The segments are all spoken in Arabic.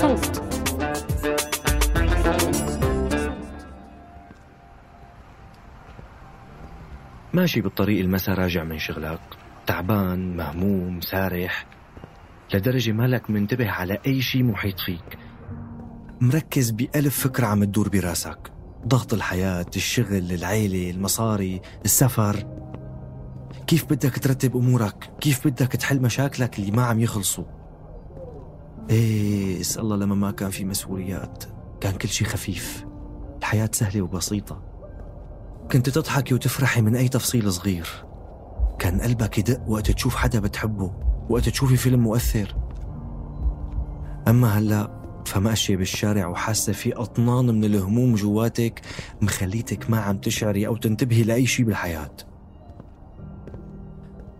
صوت ماشي بالطريق المسا راجع من شغلك. تعبان مهموم سارح. لدرجة مالك منتبه على أي شيء محيط فيك. مركز بألف فكرة عم تدور براسك. ضغط الحياة الشغل العيلة المصاري السفر. كيف بدك ترتب أمورك؟ كيف بدك تحل مشاكلك اللي ما عم يخلصوا؟ إيه اسأل الله لما ما كان في مسؤوليات. كان كل شيء خفيف. الحياة سهلة وبسيطة. كنت تضحكي وتفرحي من أي تفصيل صغير. كان قلبك يدق وقت تشوف حدا بتحبه وقت تشوفي فيلم مؤثر. أما هلأ فماشية بالشارع وحاسة في أطنان من الهموم جواتك مخليتك ما عم تشعري أو تنتبهي لأي شيء بالحياة.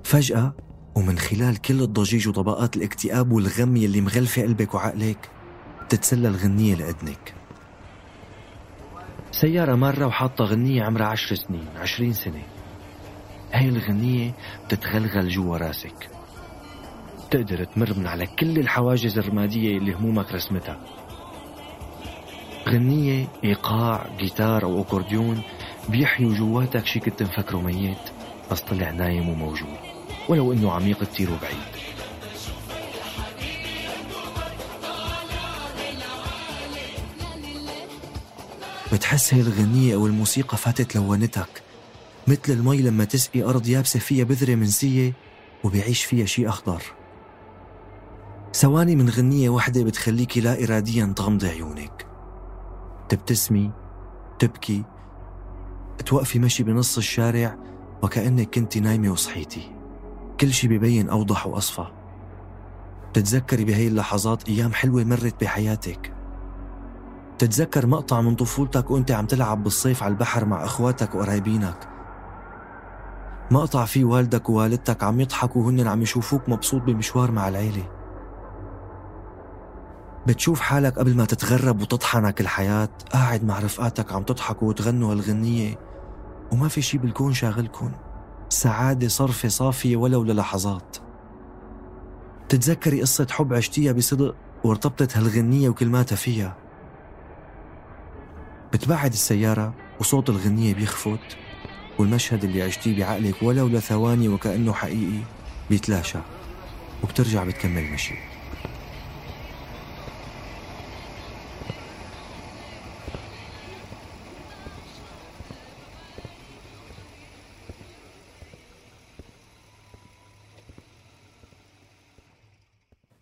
فجأة ومن خلال كل الضجيج وطبقات الاكتئاب والغم يلي مغلفة قلبك وعقلك تتسلل غنية لأذنك. سيارة مرة وحاطة غنية عمرها عشر سنين عشرين سنة. هاي الغنية بتتغلغل جوا راسك. تقدر تمر من على كل الحواجز الرمادية اللي همومك رسمتها. غنية إيقاع جيتار أو أكورديون بيحيوا جواتك شي كنت مفكره ميت بس طلع نايم وموجود. ولو إنه عميق كتير وبعيد بتحس هاي الغنية أو الموسيقى فاتت لونتك مثل المي لما تسقي أرض يابسة فيها بذرة منسية وبيعيش فيها شي أخضر. ثواني من غنية واحدة بتخليكي لا إراديا تغمضي عيونك. تبتسمي تبكي توقفي مشي بنص الشارع وكأنك كنت نايمة وصحيتي. كل شي ببين أوضح وأصفى. بتتذكري بهي اللحظات أيام حلوة مرت بحياتك. تتذكر مقطع من طفولتك وأنت عم تلعب بالصيف على البحر مع إخواتك وقرايبينك. مقطع فيه والدك ووالدتك عم يضحكوا وهن عم يشوفوك مبسوط بمشوار مع العيلة. بتشوف حالك قبل ما تتغرب وتطحنك الحياة قاعد مع رفقاتك عم تضحكوا وتغنوا هالغنية وما في شي بالكون شاغلكن. سعادة صرفة صافية ولو للحظات. تتذكري قصة حب عشتيها بصدق وارتبطت هالغنية وكلماتها فيها. بتبعد السيارة وصوت الغنية بيخفت والمشهد اللي عشتيه بعقلك ولو لثواني وكأنه حقيقي بيتلاشى وبترجع بتكمل مشي.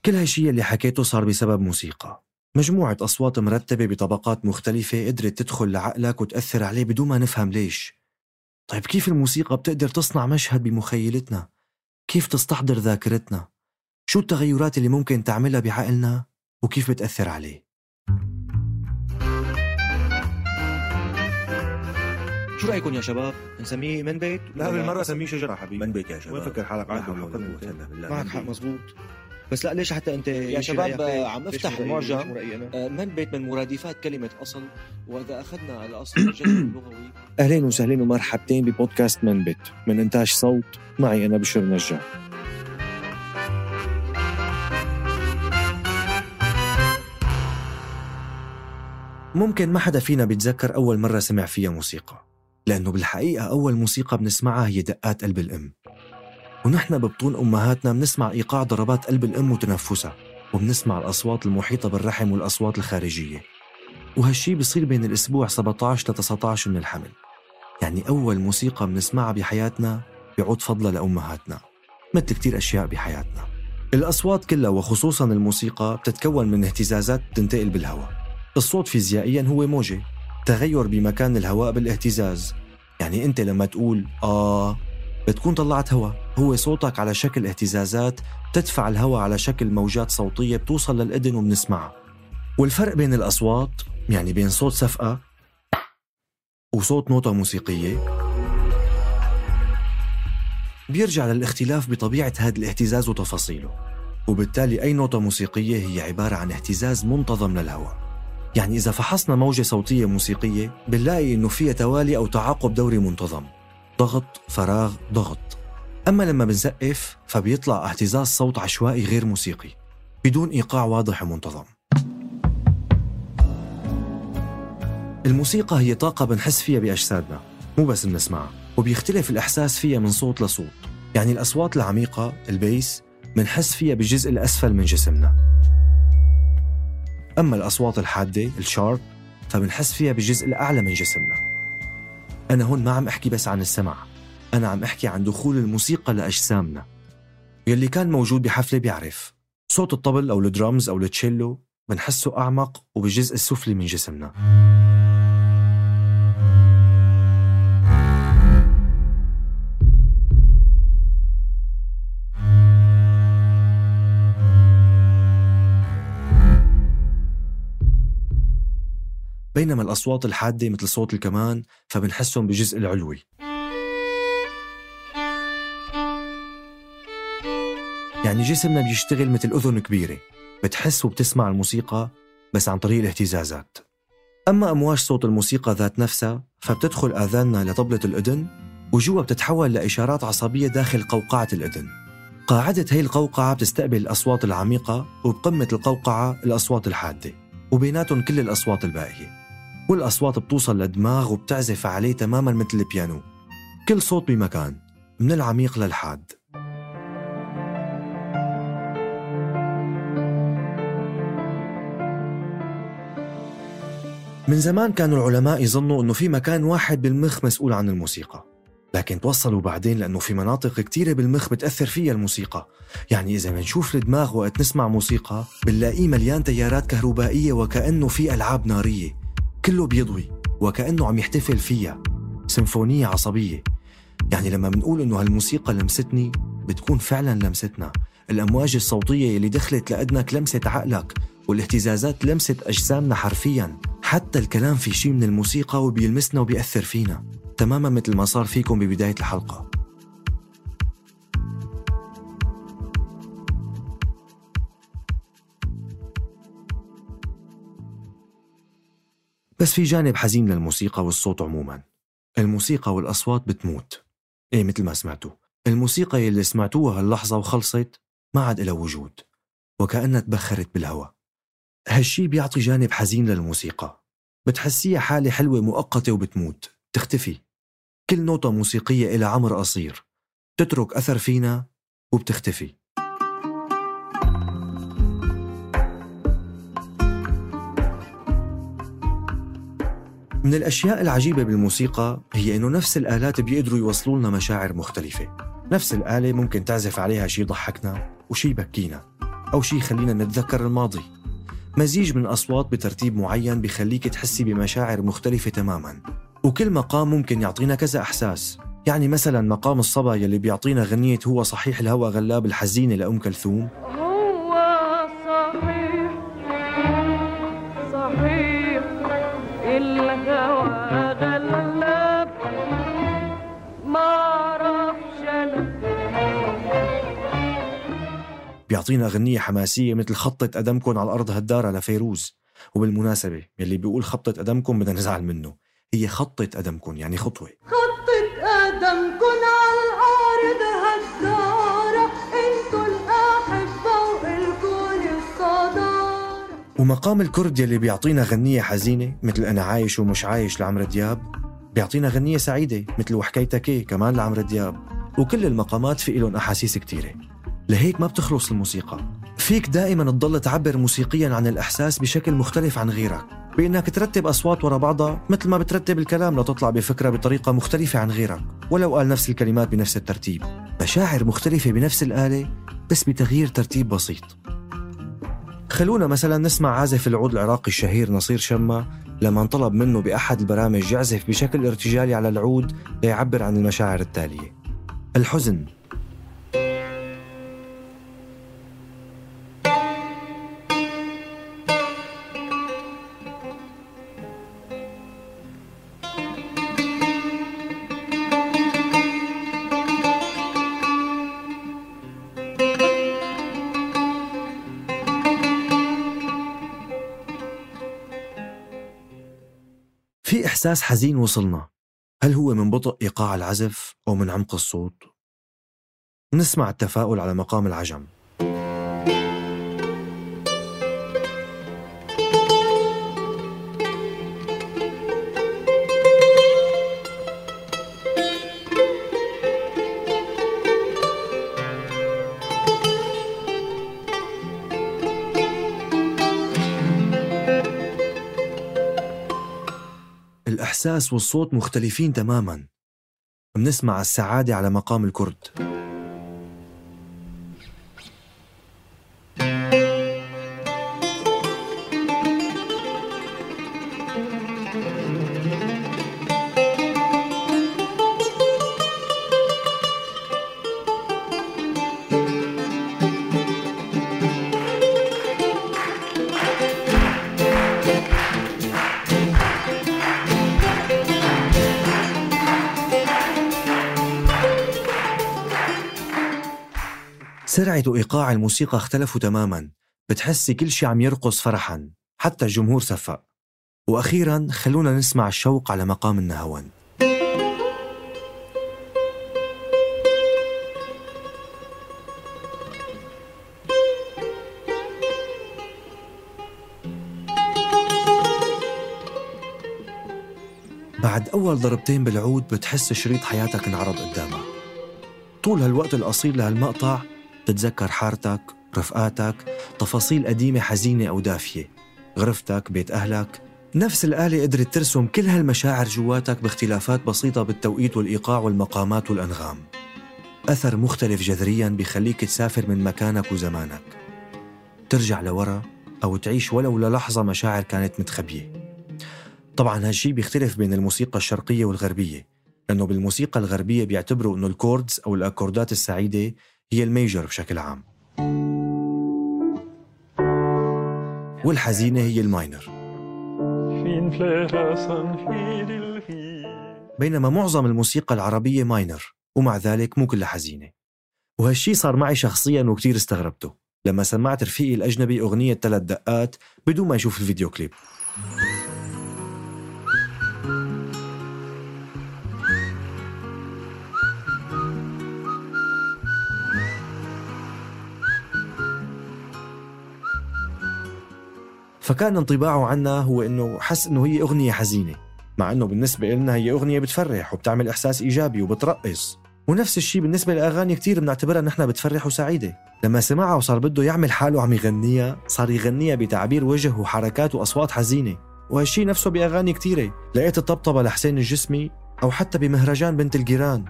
كل هالشي اللي حكيته صار بسبب موسيقى مجموعة أصوات مرتبة بطبقات مختلفة قدرت تدخل لعقلك وتأثر عليه بدون ما نفهم ليش طيب كيف الموسيقى بتقدر تصنع مشهد بمخيلتنا؟ كيف تستحضر ذاكرتنا؟ شو التغيرات اللي ممكن تعملها بعقلنا وكيف بتأثر عليه؟ شو رأيكم يا شباب؟ نسميه من بيت؟ لا بالمرة سميه شجرة حبيبي من بيت يا شباب وين فكر حالك بالله. معك حق. مزبوط بس لا ليش حتى أنت يا شباب عم افتح أنا؟ آه، من بيت من مرادفات كلمة أصل وإذا أخذنا الأصل الجذر اللغوي. اهلين وسهلين ومرحبتين ببودكاست من بيت. من إنتاج صوت معي أنا بشر نجار. ممكن ما حدا فينا بيتذكر أول مرة سمع فيها موسيقى لأنه بالحقيقة أول موسيقى بنسمعها هي دقات قلب الأم. ونحن ببطون أمهاتنا بنسمع إيقاع ضربات قلب الأم وتنفسها وبنسمع الأصوات المحيطة بالرحم والأصوات الخارجية. وهالشي بصير بين الأسبوع 17 ل 19 من الحمل. يعني أول موسيقى بنسمعها بحياتنا بيعود فضلها لأمهاتنا. مثل كتير أشياء بحياتنا. الأصوات كلها وخصوصا الموسيقى بتتكون من اهتزازات تنتقل بالهواء. الصوت فيزيائيا هو موجة. تغير بمكان الهواء بالاهتزاز. يعني أنت لما تقول آه بتكون طلعت هواء. هو صوتك على شكل اهتزازات تدفع الهواء على شكل موجات صوتية بتوصل للإذن وبنسمعها والفرق بين الأصوات يعني بين صوت سفقة وصوت نوتة موسيقية بيرجع للاختلاف بطبيعة هذا الاهتزاز وتفاصيله. وبالتالي أي نوتة موسيقية هي عبارة عن اهتزاز منتظم للهواء. يعني إذا فحصنا موجة صوتية موسيقية بنلاقي إنه فيها توالي أو تعاقب دوري منتظم. ضغط فراغ ضغط. أما لما بنسقف فبيطلع اهتزاز صوت عشوائي غير موسيقي بدون إيقاع واضح ومنتظم. الموسيقى هي طاقة بنحس فيها بأجسادنا مو بس بنسمعها وبيختلف الإحساس فيها من صوت لصوت. يعني الأصوات العميقة البيس بنحس فيها بالجزء الأسفل من جسمنا. أما الأصوات الحادة الشارب فبنحس فيها بالجزء الأعلى من جسمنا. أنا هون ما عم أحكي بس عن السمع. أنا عم أحكي عن دخول الموسيقى لأجسامنا. يلي كان موجود بحفلة بيعرف. صوت الطبل أو الدرامز أو التشيلو بنحسه أعمق وبالجزء السفلي من جسمنا. بينما الأصوات الحادة مثل صوت الكمان فبنحسهم بالجزء العلوي. يعني جسمنا بيشتغل مثل أذن كبيرة. بتحس وبتسمع الموسيقى بس عن طريق الاهتزازات. أما أمواج صوت الموسيقى ذات نفسها فبتدخل آذاننا لطبلة الأذن وجوا بتتحول لإشارات عصبية داخل قوقعة الأذن. قاعدة هي القوقعة بتستقبل الأصوات العميقة وبقمة القوقعة الأصوات الحادة وبيناتهم كل الأصوات الباقية. والأصوات بتوصل للدماغ وبتعزف عليه تماما مثل البيانو. كل صوت بمكان من العميق للحاد. من زمان كانوا العلماء يظنوا إنه في مكان واحد بالمخ مسؤول عن الموسيقى. لكن توصلوا بعدين لإنه في مناطق كتيرة بالمخ بتأثر فيها الموسيقى. يعني إذا بنشوف الدماغ وقت نسمع موسيقى بنلاقيه مليان تيارات كهربائية وكأنه في ألعاب نارية. كله بيضوي وكأنه عم يحتفل فيها. سيمفونية عصبية. يعني لما بنقول إنه هالموسيقى لمستني بتكون فعلا لمستنا. الأمواج الصوتية اللي دخلت لأدنك لمست عقلك والاهتزازات لمست أجسامنا حرفيا. حتى الكلام في شيء من الموسيقى وبيلمسنا وبيأثر فينا. تماما مثل ما صار فيكم ببداية الحلقة. بس في جانب حزين للموسيقى والصوت عموما. الموسيقى والأصوات بتموت. إيه مثل ما سمعتوا الموسيقى يلي سمعتوها هاللحظة وخلصت ما عاد إلها وجود. وكأنها تبخرت بالهواء. هالشي بيعطي جانب حزين للموسيقى. بتحسيها حالة حلوة مؤقتة وبتموت. تختفي. كل نوتة موسيقية إلى عمر قصير. تترك أثر فينا وبتختفي. من الأشياء العجيبة بالموسيقى هي إنه نفس الآلات بيقدروا يوصلوا لنا مشاعر مختلفة. نفس الآلة ممكن تعزف عليها شي يضحكنا وشي يبكينا أو شي يخلينا نتذكر الماضي. مزيج من أصوات بترتيب معين بيخليك تحسي بمشاعر مختلفة تماما. وكل مقام ممكن يعطينا كذا إحساس. يعني مثلا مقام الصبا يلي بيعطينا غنية هو صحيح الهوى غلاب الحزينة لأم كلثوم. بيعطينا غنية حماسية مثل خطة قدمكم على الأرض هدارة لفيروز وبالمناسبة يلي بيقول خطة قدمكم بدنا نزعل منه. هي خطة قدمكم يعني خطوة. خطة قدمكن على الأرض هالدارة أنتوا الأحبة وإلكن الصدارة. ومقام الكرد يلي بيعطينا غنية حزينة مثل أنا عايش ومش عايش لعمرو دياب بيعطينا غنية سعيدة مثل وحكايتك إيه كمان لعمرو دياب. وكل المقامات في إلهم أحاسيس كتيرة. لهيك ما بتخلص الموسيقى. فيك دائما تضل تعبر موسيقيا عن الإحساس بشكل مختلف عن غيرك بإنك ترتب أصوات ورا بعضها مثل ما بترتب الكلام لتطلع بفكرة بطريقة مختلفة عن غيرك ولو قال نفس الكلمات بنفس الترتيب. مشاعر مختلفة بنفس الآلة بس بتغيير ترتيب بسيط. خلونا مثلا نسمع عازف العود العراقي الشهير نصير شمة لما انطلب منه بأحد البرامج يعزف بشكل ارتجالي على العود ليعبر عن المشاعر التالية. الحزن. إحساس حزين وصلنا هل هو من بطء إيقاع العزف أو من عمق الصوت؟ نسمع التفاؤل على مقام العجم الإحساس والصوت مختلفين تماما. منسمع السعادة على مقام الكرد. سرعة وإيقاع الموسيقى اختلفوا تماما. بتحسي كل شي عم يرقص فرحا. حتى الجمهور صفق. وأخيرا خلونا نسمع الشوق على مقام النهوان. بعد أول ضربتين بالعود بتحس شريط حياتك انعرض قدامك. طول هالوقت القصير لهالمقطع بتتذكر حارتك رفقاتك تفاصيل قديمة حزينة أو دافية. غرفتك بيت أهلك. نفس الآلة قدرت ترسم كل هالمشاعر جواتك باختلافات بسيطة بالتوقيت والإيقاع والمقامات والأنغام. أثر مختلف جذريا بيخليك تسافر من مكانك وزمانك. ترجع لورا أو تعيش ولو للحظة مشاعر كانت متخبية. طبعا هالشي بيختلف بين الموسيقى الشرقية والغربية لأنه بالموسيقى الغربية بيعتبروا أنه ال chords أو الأكوردات السعيدة هي ال major بشكل عام. والحزينة هي ال minor. بينما معظم الموسيقى العربية minor ومع ذلك مو كلها حزينة. وهالشي صار معي شخصيا وكتير استغربته لما سمعت رفيقي الأجنبي أغنية ثلاث دقات بدون ما يشوف الفيديو كليب. فكان انطباعه عنا هو إنه حس إنه هي أغنية حزينة مع إنه بالنسبة لنا هي أغنية بتفرح وبتعمل إحساس إيجابي وبترقص. ونفس الشيء بالنسبة لأغاني كتير بنعتبرها نحن بتفرح وسعيدة. لما سمعها وصار بده يعمل حاله عم يغنيها صار يغنيها بتعبير وجه وحركات وأصوات حزينة. وهالشيء نفسه بأغاني كتيرة. لقيت الطبطبة لحسين الجسمي أو حتى بمهرجان بنت الجيران.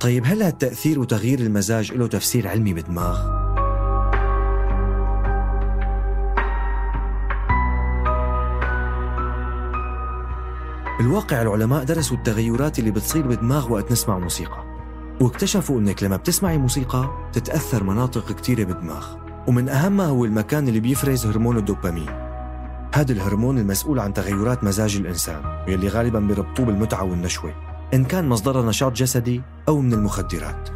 طيب هل هالتأثير وتغيير المزاج له تفسير علمي بالدماغ بالواقع العلماء درسوا التغيرات اللي بتصير بالدماغ وقت نسمع موسيقى. واكتشفوا إنك لما بتسمعي موسيقى تتأثر مناطق كتيرة بالدماغ. ومن أهمها هو المكان اللي بيفرز هرمون الدوبامين. هذا الهرمون المسؤول عن تغيرات مزاج الإنسان واللي غالبا بيربطوه بالمتعة والنشوة إن كان مصدرها نشاط جسدي أو من المخدرات.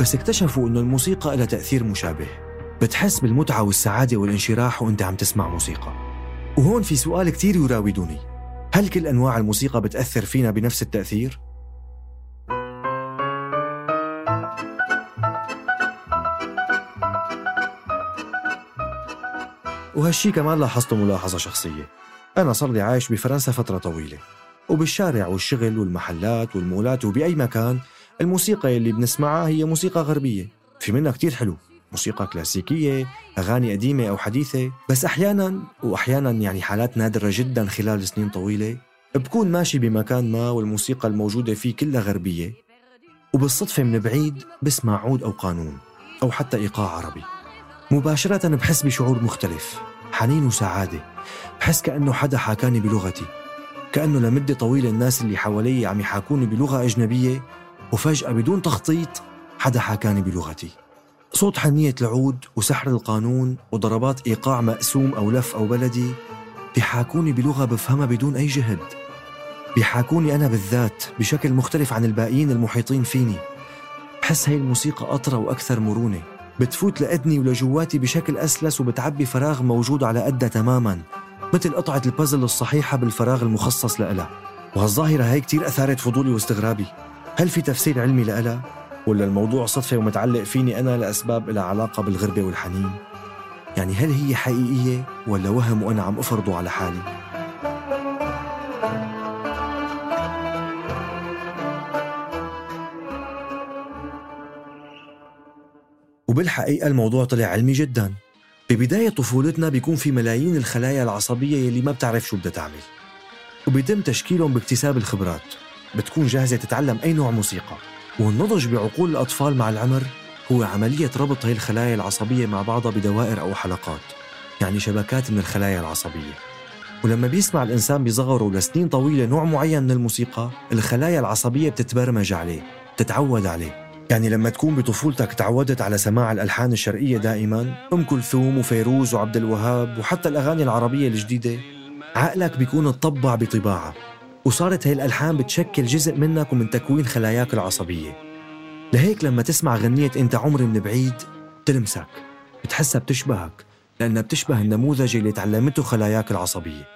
بس اكتشفوا إنه الموسيقى لها تأثير مشابه. بتحس بالمتعة والسعادة والانشراح وأنت عم تسمع موسيقى. وهون في سؤال كتير يراودني هل كل أنواع الموسيقى بتأثر فينا بنفس التأثير؟ وهالشي كمان لاحظته ملاحظة شخصية. أنا صار لي عايش بفرنسا فترة طويلة وبالشارع والشغل والمحلات والمولات وبأي مكان الموسيقى اللي بنسمعها هي موسيقى غربية. في منها كتير حلو. موسيقى كلاسيكية أغاني قديمة أو حديثة. بس أحيانا وأحيانا يعني حالات نادرة جدا خلال سنين طويلة بكون ماشي بمكان ما والموسيقى الموجودة فيه كلها غربية. وبالصدفة من بعيد بسمع عود أو قانون أو حتى إيقاع عربي. مباشرة بحس بشعور مختلف حنين وسعادة. بحس كأنه حدا حاكاني بلغتي كأنه لمدة طويلة الناس اللي حوالي عم يحاكوني بلغة أجنبية وفجأة بدون تخطيط حدا حاكاني بلغتي. صوت حنية العود وسحر القانون وضربات إيقاع مقسوم أو لف أو بلدي بيحاكوني بلغة بفهمها بدون أي جهد. بيحاكوني أنا بالذات بشكل مختلف عن الباقيين المحيطين فيني. بحس هاي الموسيقى أطرى وأكثر مرونة. بتفوت لأدني ولجواتي بشكل أسلس وبتعبي فراغ موجود على قدها تماما مثل قطعة البازل الصحيحة بالفراغ المخصص لإلها وهالظاهرة هاي كتير أثارت فضولي واستغرابي. هل في تفسير علمي لإلها؟ ولا الموضوع صدفة ومتعلق فيني أنا لأسباب لها علاقة بالغربة والحنين؟ يعني هل هي حقيقية ولا وهم وأنا عم أفرضه على حالي؟ وبالحقيقة الموضوع طلع علمي جدا ببداية طفولتنا بيكون في ملايين الخلايا العصبية يلي ما بتعرف شو بدها تعمل وبيتم تشكيلهم باكتساب الخبرات بتكون جاهزة تتعلم أي نوع موسيقى والنضج بعقول الأطفال مع العمر هو عملية ربط هي الخلايا العصبية مع بعضها بدوائر أو حلقات يعني شبكات من الخلايا العصبية. ولما بيسمع الإنسان بصغره لسنين طويلة نوع معين من الموسيقى الخلايا العصبية بتتبرمج عليه بتتعود عليه. يعني لما تكون بطفولتك تعودت على سماع الألحان الشرقية دائما أم كلثوم وفيروز وعبد الوهاب وحتى الأغاني العربية الجديدة عقلك بيكون اتطبع بطباعها وصارت هاي الألحان بتشكل جزء منك ومن تكوين خلاياك العصبية. لهيك لما تسمع غنية أنت عمري من بعيد تلمسك بتحسها بتشبهك لأنها بتشبه النموذج اللي تعلمته خلاياك العصبية.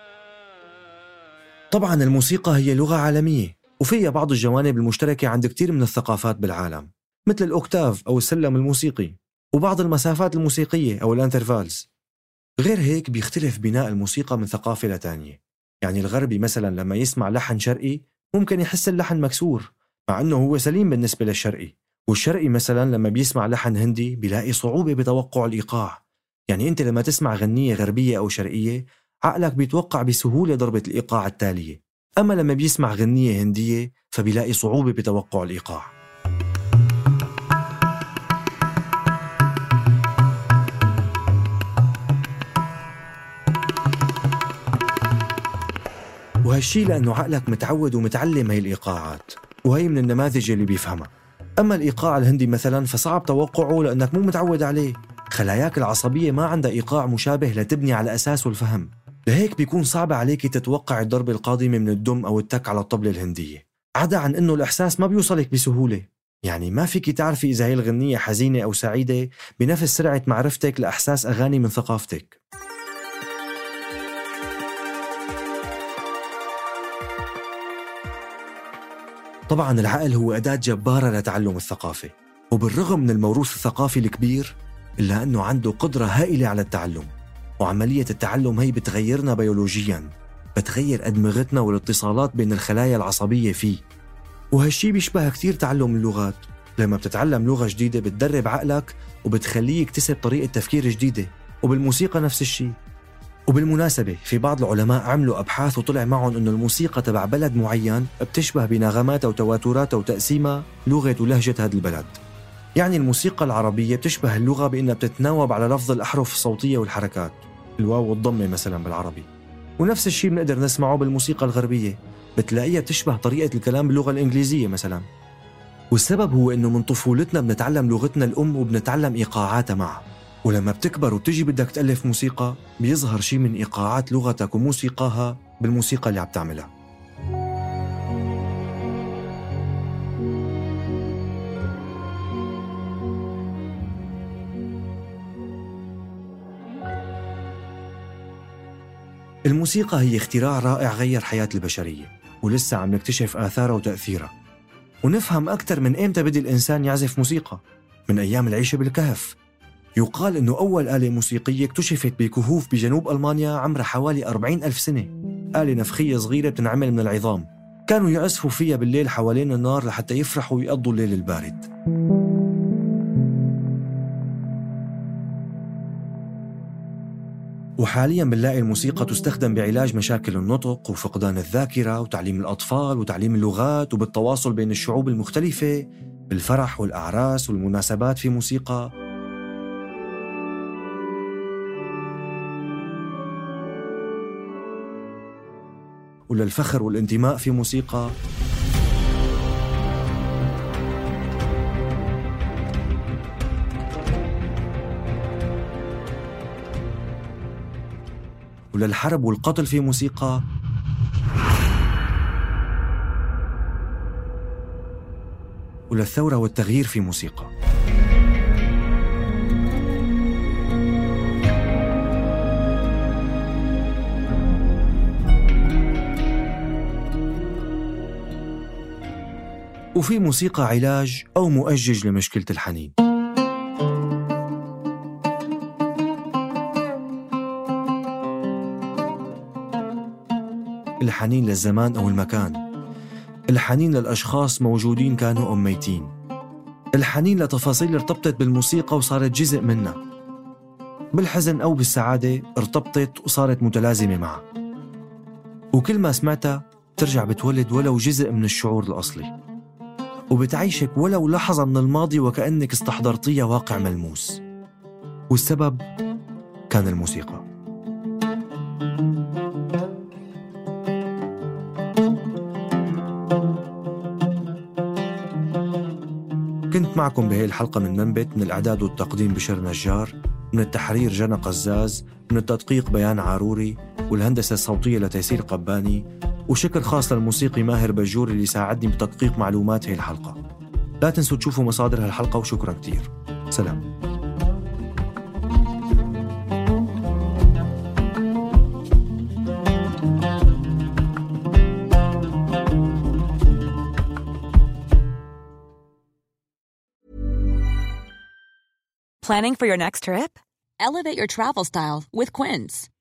طبعا الموسيقى هي لغة عالمية وفيها بعض الجوانب المشتركة عند كتير من الثقافات بالعالم مثل الأوكتاف أو السلم الموسيقي وبعض المسافات الموسيقية أو الأنترفالز. غير هيك بيختلف بناء الموسيقى من ثقافة لتانية. يعني الغربي مثلا لما يسمع لحن شرقي ممكن يحس اللحن مكسور مع أنه هو سليم بالنسبة للشرقي. والشرقي مثلا لما بيسمع لحن هندي بيلاقي صعوبة بتوقع الإيقاع. يعني أنت لما تسمع غنية غربية أو شرقية عقلك بيتوقع بسهولة ضربة الإيقاع التالية. أما لما بيسمع غنية هندية فبيلاقي صعوبة بتوقع الإيقاع. وهالشي لأنه عقلك متعود ومتعلم هي الإيقاعات وهي من النماذج اللي بيفهمها. أما الإيقاع الهندي مثلا فصعب توقعه لأنك مو متعود عليه. خلاياك العصبية ما عندها إيقاع مشابه لتبني على أساسه الفهم. لهيك بيكون صعب عليك تتوقع الضربة القادمة من الدم أو التك على الطبلة الهندية. عدا عن أنه الإحساس ما بيوصلك بسهولة. يعني ما فيك تعرفي إذا هي الغنية حزينة أو سعيدة بنفس سرعة معرفتك لأحساس أغاني من ثقافتك. طبعا العقل هو أداة جبارة لتعلم الثقافة وبالرغم من الموروث الثقافي الكبير إلا أنه عنده قدرة هائلة على التعلم وعملية التعلم هي بتغيرنا بيولوجيا بتغير أدمغتنا والاتصالات بين الخلايا العصبية فيه. وهالشي بيشبه كتير تعلم اللغات لما بتتعلم لغة جديدة بتدرب عقلك وبتخليه يكتسب طريقة تفكير جديدة وبالموسيقى نفس الشيء وبالمناسبة في بعض العلماء عملوا أبحاث وطلع معهم أنه الموسيقى تبع بلد معين بتشبه بنغماتها وتواتراتها وتقسيمها لغة ولهجة هذا البلد. يعني الموسيقى العربية بتشبه اللغة بأنها بتتناوب على لفظ الأحرف الصوتية والحركات الواو والضمة مثلا بالعربي. ونفس الشيء بنقدر نسمعه بالموسيقى الغربية بتلاقيها بتشبه طريقة الكلام باللغة الإنجليزية مثلا. والسبب هو أنه من طفولتنا بنتعلم لغتنا الأم وبنتعلم إيقاعاتها معها. ولما بتكبر وتجي بدك تألف موسيقى بيظهر شيء من إيقاعات لغتك وموسيقاها بالموسيقى اللي عم تعملها. الموسيقى هي اختراع رائع غير حياة البشرية ولسه عم نكتشف آثارها وتأثيرها. ونفهم أكثر من إمتى بدي الإنسان يعزف موسيقى؟ من أيام العيشة بالكهف. يقال أنه أول آلة موسيقية اكتشفت بكهوف بجنوب ألمانيا عمرها حوالي 40 ألف سنة. آلة نفخية صغيرة بتنعمل من العظام. كانوا يعزفوا فيها بالليل حوالين النار لحتى يفرحوا ويقضوا الليل البارد. وحاليا بنلاقي الموسيقى تستخدم بعلاج مشاكل النطق وفقدان الذاكرة وتعليم الأطفال وتعليم اللغات وبالتواصل بين الشعوب المختلفة بالفرح والأعراس والمناسبات في موسيقى. وللفخر والانتماء في موسيقى. وللحرب والقتل في موسيقى. وللثورة والتغيير في موسيقى. وفي موسيقى علاج أو مؤجج لمشكلة الحنين. الحنين للزمان أو المكان. الحنين للأشخاص موجودين كانوا أم ميتين الحنين لتفاصيل ارتبطت بالموسيقى وصارت جزء منها بالحزن أو بالسعادة ارتبطت وصارت متلازمة معها وكل ما سمعتها ترجع بتولد ولو جزء من الشعور الأصلي. وبتعيشك ولو لحظة من الماضي وكأنك استحضرتيها واقع ملموس. والسبب كان الموسيقى. كنت معكم بهي الحلقة من منبت من الإعداد والتقديم بشر نجار من التحرير جنى قزاز من التدقيق بيان عاروري والهندسة الصوتية لتيسير قباني وشكر خاص للموسيقي ماهر بجور اللي ساعدني بتدقيق معلومات هي الحلقة لا تنسوا تشوفوا مصادر هالحلقة وشكرا كتير سلام Planning for your next trip? Elevate your travel style with Quince.